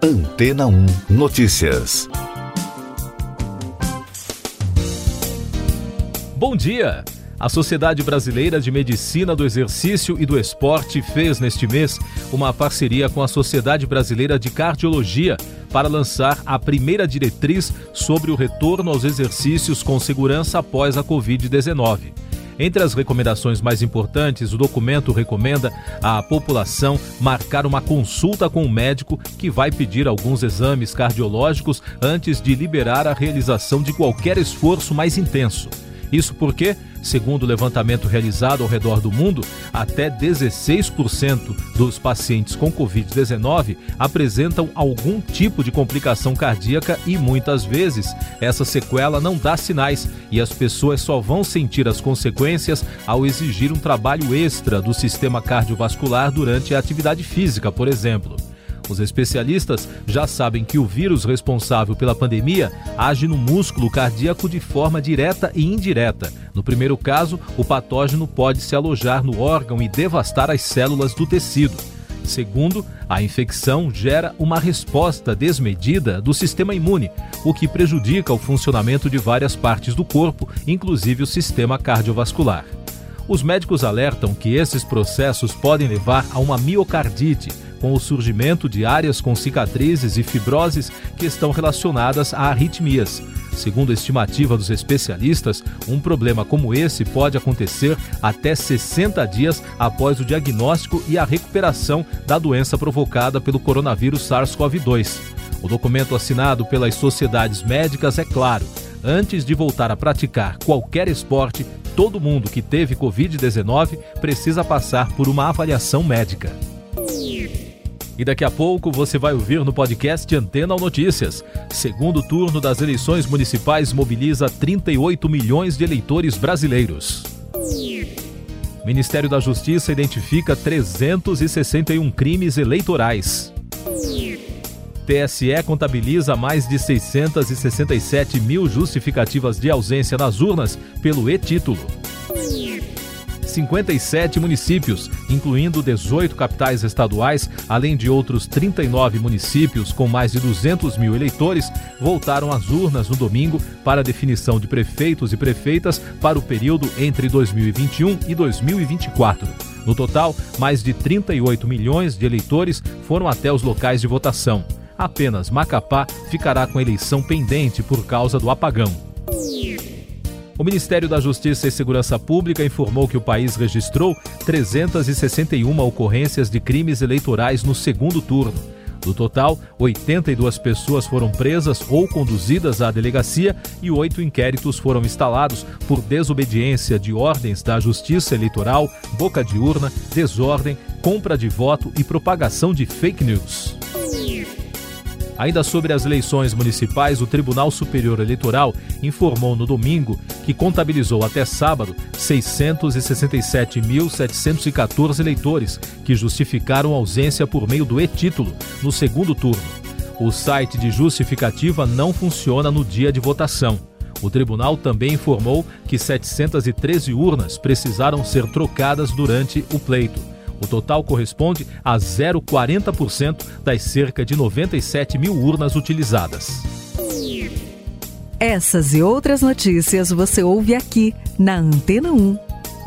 Antena 1 Notícias. Bom dia! A Sociedade Brasileira de Medicina do Exercício e do Esporte fez neste mês uma parceria com a Sociedade Brasileira de Cardiologia para lançar a primeira diretriz sobre o retorno aos exercícios com segurança após a Covid-19. Entre as recomendações mais importantes, o documento recomenda à população marcar uma consulta com o médico que vai pedir alguns exames cardiológicos antes de liberar a realização de qualquer esforço mais intenso. Isso porque, segundo o levantamento realizado ao redor do mundo, até 16% dos pacientes com Covid-19 apresentam algum tipo de complicação cardíaca e muitas vezes essa sequela não dá sinais e as pessoas só vão sentir as consequências ao exigir um trabalho extra do sistema cardiovascular durante a atividade física, por exemplo. Os especialistas já sabem que o vírus responsável pela pandemia age no músculo cardíaco de forma direta e indireta. No primeiro caso, o patógeno pode se alojar no órgão e devastar as células do tecido. Segundo, a infecção gera uma resposta desmedida do sistema imune, o que prejudica o funcionamento de várias partes do corpo, inclusive o sistema cardiovascular. Os médicos alertam que esses processos podem levar a uma miocardite, com o surgimento de áreas com cicatrizes e fibroses que estão relacionadas a arritmias. Segundo a estimativa dos especialistas, um problema como esse pode acontecer até 60 dias após o diagnóstico e a recuperação da doença provocada pelo coronavírus SARS-CoV-2. O documento assinado pelas sociedades médicas é claro: antes de voltar a praticar qualquer esporte, todo mundo que teve Covid-19 precisa passar por uma avaliação médica. E daqui a pouco você vai ouvir no podcast Antena Notícias. Segundo turno das eleições municipais mobiliza 38 milhões de eleitores brasileiros. Ministério da Justiça identifica 361 crimes eleitorais. TSE contabiliza mais de 667 mil justificativas de ausência nas urnas pelo e-título. 57 municípios, incluindo 18 capitais estaduais, além de outros 39 municípios com mais de 200 mil eleitores, voltaram às urnas no domingo para definição de prefeitos e prefeitas para o período entre 2021 e 2024. No total, mais de 38 milhões de eleitores foram até os locais de votação. Apenas Macapá ficará com a eleição pendente por causa do apagão. O Ministério da Justiça e Segurança Pública informou que o país registrou 361 ocorrências de crimes eleitorais no segundo turno. Do total, 82 pessoas foram presas ou conduzidas à delegacia e oito inquéritos foram instalados por desobediência de ordens da Justiça Eleitoral, boca de urna, desordem, compra de voto e propagação de fake news. Ainda sobre as eleições municipais, o Tribunal Superior Eleitoral informou no domingo que contabilizou até sábado 667.714 eleitores que justificaram ausência por meio do e-título no segundo turno. O site de justificativa não funciona no dia de votação. O tribunal também informou que 713 urnas precisaram ser trocadas durante o pleito. O total corresponde a 0,40% das cerca de 97 mil urnas utilizadas. Essas e outras notícias você ouve aqui na Antena 1.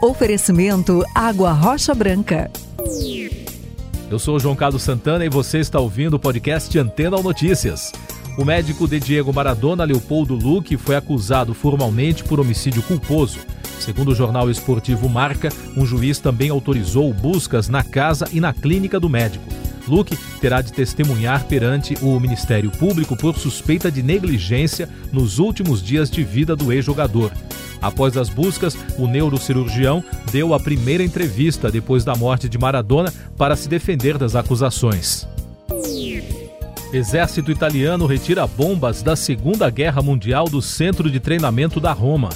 Oferecimento Água Rocha Branca. Eu sou o João Carlos Santana e você está ouvindo o podcast Antena ou Notícias. O médico de Diego Maradona, Leopoldo Luque, foi acusado formalmente por homicídio culposo. Segundo o jornal esportivo Marca, um juiz também autorizou buscas na casa e na clínica do médico. Luke terá de testemunhar perante o Ministério Público por suspeita de negligência nos últimos dias de vida do ex-jogador. Após as buscas, o neurocirurgião deu a primeira entrevista depois da morte de Maradona para se defender das acusações. Exército italiano retira bombas da Segunda Guerra Mundial do centro de treinamento da Roma.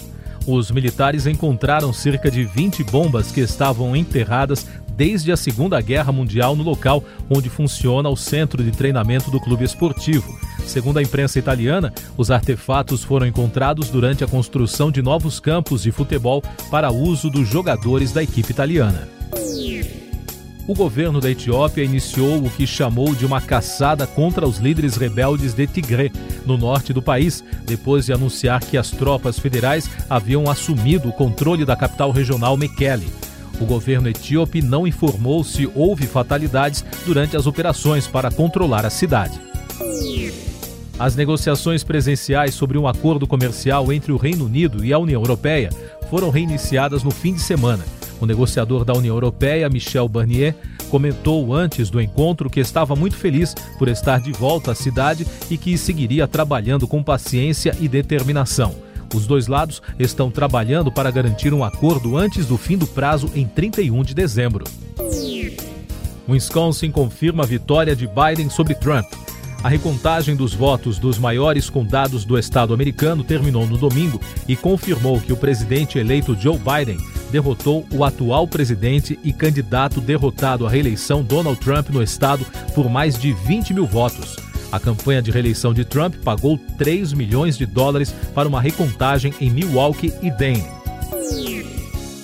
Os militares encontraram cerca de 20 bombas que estavam enterradas desde a Segunda Guerra Mundial no local onde funciona o centro de treinamento do clube esportivo. Segundo a imprensa italiana, os artefatos foram encontrados durante a construção de novos campos de futebol para uso dos jogadores da equipe italiana. O governo da Etiópia iniciou o que chamou de uma caçada contra os líderes rebeldes de Tigré, no norte do país, depois de anunciar que as tropas federais haviam assumido o controle da capital regional Mekele. O governo etíope não informou se houve fatalidades durante as operações para controlar a cidade. As negociações presenciais sobre um acordo comercial entre o Reino Unido e a União Europeia foram reiniciadas no fim de semana. O negociador da União Europeia, Michel Barnier, comentou antes do encontro que estava muito feliz por estar de volta à cidade e que seguiria trabalhando com paciência e determinação. Os dois lados estão trabalhando para garantir um acordo antes do fim do prazo em 31 de dezembro. Wisconsin confirma a vitória de Biden sobre Trump. A recontagem dos votos dos maiores condados do estado americano terminou no domingo e confirmou que o presidente eleito Joe Biden derrotou o atual presidente e candidato derrotado à reeleição Donald Trump no estado por mais de 20 mil votos. A campanha de reeleição de Trump pagou 3 milhões de dólares para uma recontagem em Milwaukee e Dane.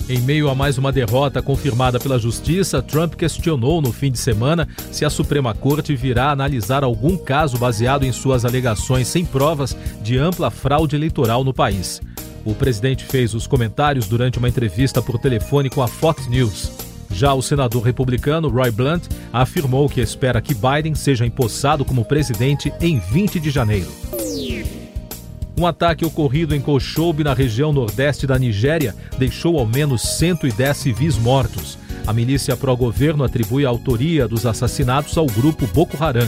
Em meio a mais uma derrota confirmada pela Justiça, Trump questionou no fim de semana se a Suprema Corte virá analisar algum caso baseado em suas alegações sem provas de ampla fraude eleitoral no país. O presidente fez os comentários durante uma entrevista por telefone com a Fox News. Já o senador republicano Roy Blunt afirmou que espera que Biden seja empossado como presidente em 20 de janeiro. Um ataque ocorrido em Kochoube, na região nordeste da Nigéria, deixou ao menos 110 civis mortos. A milícia pró-governo atribui a autoria dos assassinatos ao grupo Boko Haram.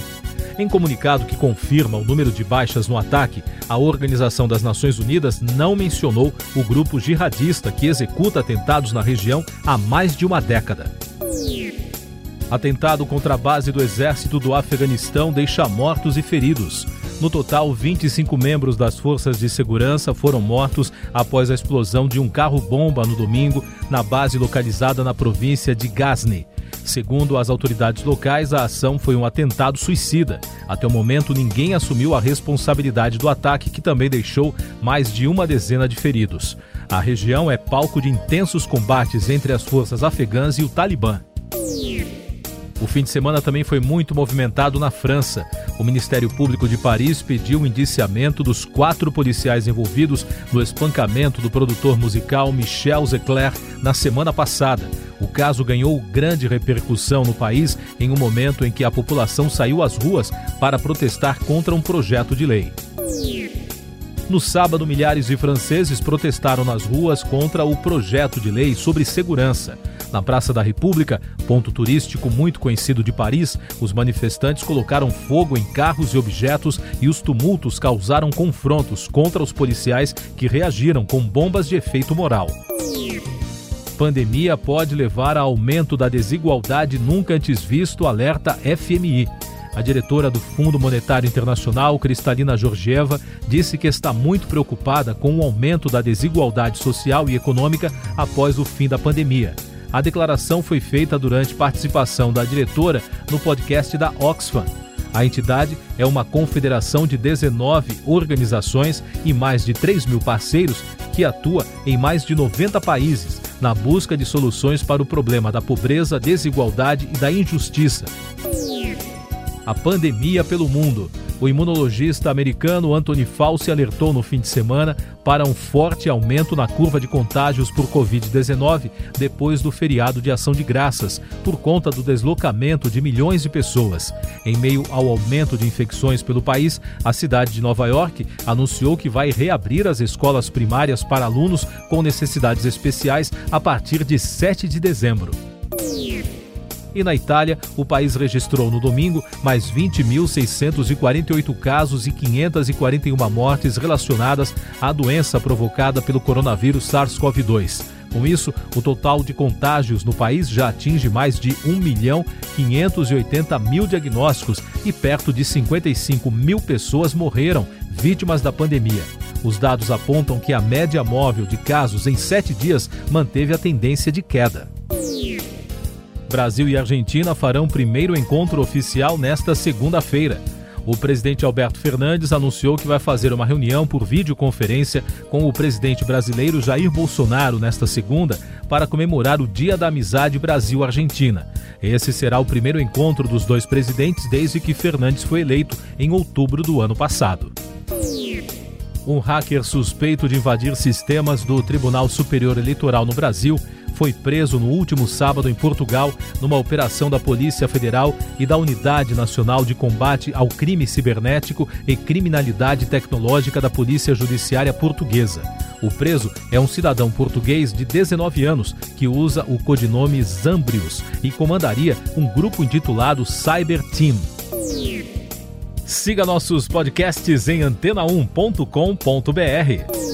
Em comunicado que confirma o número de baixas no ataque, a Organização das Nações Unidas não mencionou o grupo jihadista que executa atentados na região há mais de uma década. Atentado contra a base do exército do Afeganistão deixa mortos e feridos. No total, 25 membros das forças de segurança foram mortos após a explosão de um carro-bomba no domingo na base localizada na província de Ghazni. Segundo as autoridades locais, a ação foi um atentado suicida. Até o momento, ninguém assumiu a responsabilidade do ataque, que também deixou mais de uma dezena de feridos. A região é palco de intensos combates entre as forças afegãs e o Talibã. O fim de semana também foi muito movimentado na França. O Ministério Público de Paris pediu o indiciamento dos quatro policiais envolvidos no espancamento do produtor musical Michel Zecler na semana passada. O caso ganhou grande repercussão no país em um momento em que a população saiu às ruas para protestar contra um projeto de lei. No sábado, milhares de franceses protestaram nas ruas contra o projeto de lei sobre segurança. Na Praça da República, ponto turístico muito conhecido de Paris, os manifestantes colocaram fogo em carros e objetos e os tumultos causaram confrontos contra os policiais que reagiram com bombas de efeito moral. Pandemia pode levar a aumento da desigualdade nunca antes visto, alerta FMI. A diretora do Fundo Monetário Internacional, Cristalina Georgieva, disse que está muito preocupada com o aumento da desigualdade social e econômica após o fim da pandemia. A declaração foi feita durante participação da diretora no podcast da Oxfam. A entidade é uma confederação de 19 organizações e mais de 3 mil parceiros que atua em mais de 90 países na busca de soluções para o problema da pobreza, desigualdade e da injustiça. A pandemia pelo mundo o imunologista americano Anthony Fauci alertou no fim de semana para um forte aumento na curva de contágios por Covid-19 depois do feriado de Ação de Graças, por conta do deslocamento de milhões de pessoas. Em meio ao aumento de infecções pelo país, a cidade de Nova York anunciou que vai reabrir as escolas primárias para alunos com necessidades especiais a partir de 7 de dezembro. E na Itália, o país registrou no domingo mais 20.648 casos e 541 mortes relacionadas à doença provocada pelo coronavírus SARS-CoV-2. Com isso, o total de contágios no país já atinge mais de 1 milhão 580 mil diagnósticos e perto de 55 mil pessoas morreram vítimas da pandemia. Os dados apontam que a média móvel de casos em sete dias manteve a tendência de queda. Brasil e Argentina farão primeiro encontro oficial nesta segunda-feira. O presidente Alberto Fernandes anunciou que vai fazer uma reunião por videoconferência com o presidente brasileiro Jair Bolsonaro nesta segunda para comemorar o Dia da Amizade Brasil-Argentina. Esse será o primeiro encontro dos dois presidentes desde que Fernandes foi eleito em outubro do ano passado. Um hacker suspeito de invadir sistemas do Tribunal Superior Eleitoral no Brasil foi preso no último sábado em Portugal numa operação da Polícia Federal e da Unidade Nacional de Combate ao Crime Cibernético e Criminalidade Tecnológica da Polícia Judiciária Portuguesa. O preso é um cidadão português de 19 anos que usa o codinome Zambrius e comandaria um grupo intitulado Cyber Team. Siga nossos podcasts em antena1.com.br.